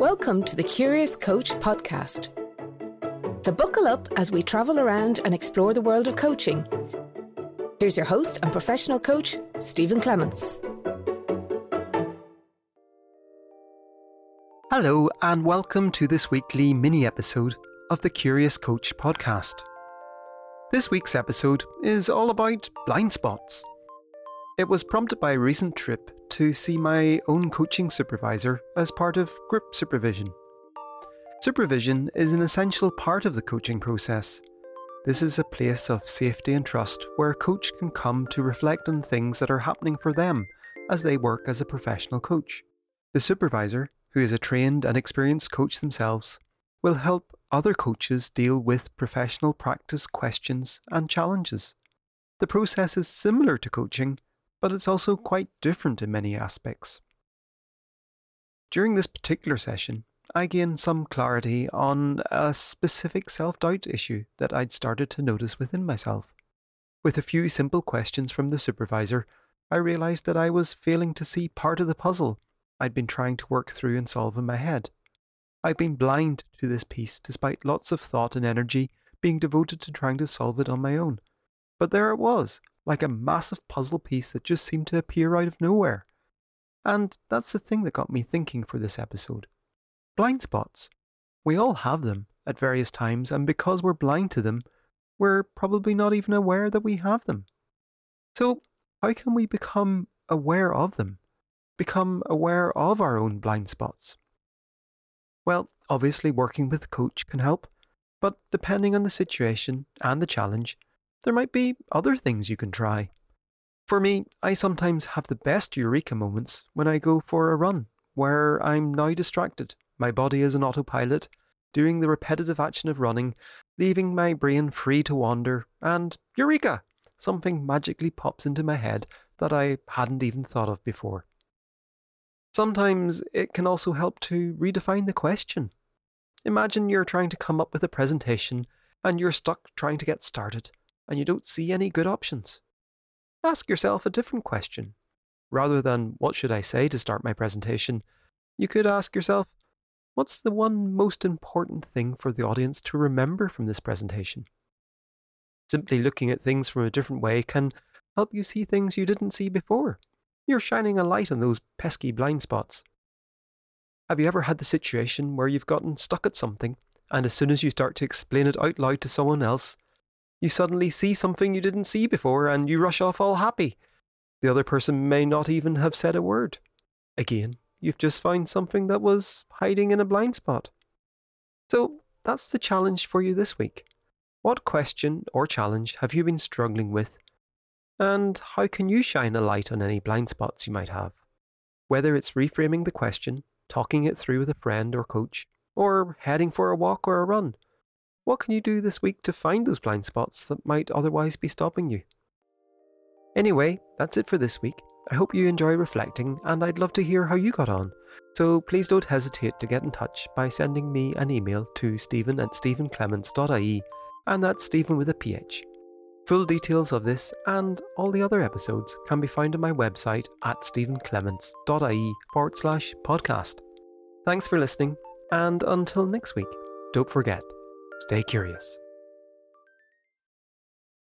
Welcome to the Curious Coach podcast. So, buckle up as we travel around and explore the world of coaching. Here's your host and professional coach, Stephen Clements. Hello, and welcome to this weekly mini episode of the Curious Coach podcast. This week's episode is all about blind spots. It was prompted by a recent trip to see my own coaching supervisor as part of group supervision. Supervision is an essential part of the coaching process. This is a place of safety and trust where a coach can come to reflect on things that are happening for them as they work as a professional coach. The supervisor, who is a trained and experienced coach themselves, will help other coaches deal with professional practice questions and challenges. The process is similar to coaching, but it's also quite different in many aspects. During this particular session, I gained some clarity on a specific self doubt issue that I'd started to notice within myself. With a few simple questions from the supervisor, I realised that I was failing to see part of the puzzle I'd been trying to work through and solve in my head. I'd been blind to this piece despite lots of thought and energy being devoted to trying to solve it on my own. But there it was, like a massive puzzle piece that just seemed to appear out of nowhere. And that's the thing that got me thinking for this episode. Blind spots. We all have them at various times, and because we're blind to them, we're probably not even aware that we have them. So, how can we become aware of them? Become aware of our own blind spots? Well, obviously, working with a coach can help, but depending on the situation and the challenge, there might be other things you can try. For me, I sometimes have the best eureka moments when I go for a run, where I'm now distracted. My body is an autopilot, doing the repetitive action of running, leaving my brain free to wander, and eureka! Something magically pops into my head that I hadn't even thought of before. Sometimes it can also help to redefine the question. Imagine you're trying to come up with a presentation and you're stuck trying to get started and you don't see any good options. Ask yourself a different question. Rather than, what should I say to start my presentation, you could ask yourself, what's the one most important thing for the audience to remember from this presentation? Simply looking at things from a different way can help you see things you didn't see before. You're shining a light on those pesky blind spots. Have you ever had the situation where you've gotten stuck at something, and as soon as you start to explain it out loud to someone else, you suddenly see something you didn't see before and you rush off all happy. The other person may not even have said a word. Again, you've just found something that was hiding in a blind spot. So that's the challenge for you this week. What question or challenge have you been struggling with? And how can you shine a light on any blind spots you might have? Whether it's reframing the question, talking it through with a friend or coach, or heading for a walk or a run. What can you do this week to find those blind spots that might otherwise be stopping you? Anyway, that's it for this week. I hope you enjoy reflecting, and I'd love to hear how you got on. So please don't hesitate to get in touch by sending me an email to stephen at stephenclements.ie, and that's Stephen with a PH. Full details of this and all the other episodes can be found on my website at stephenclements.ie forward slash podcast. Thanks for listening, and until next week, don't forget Stay curious.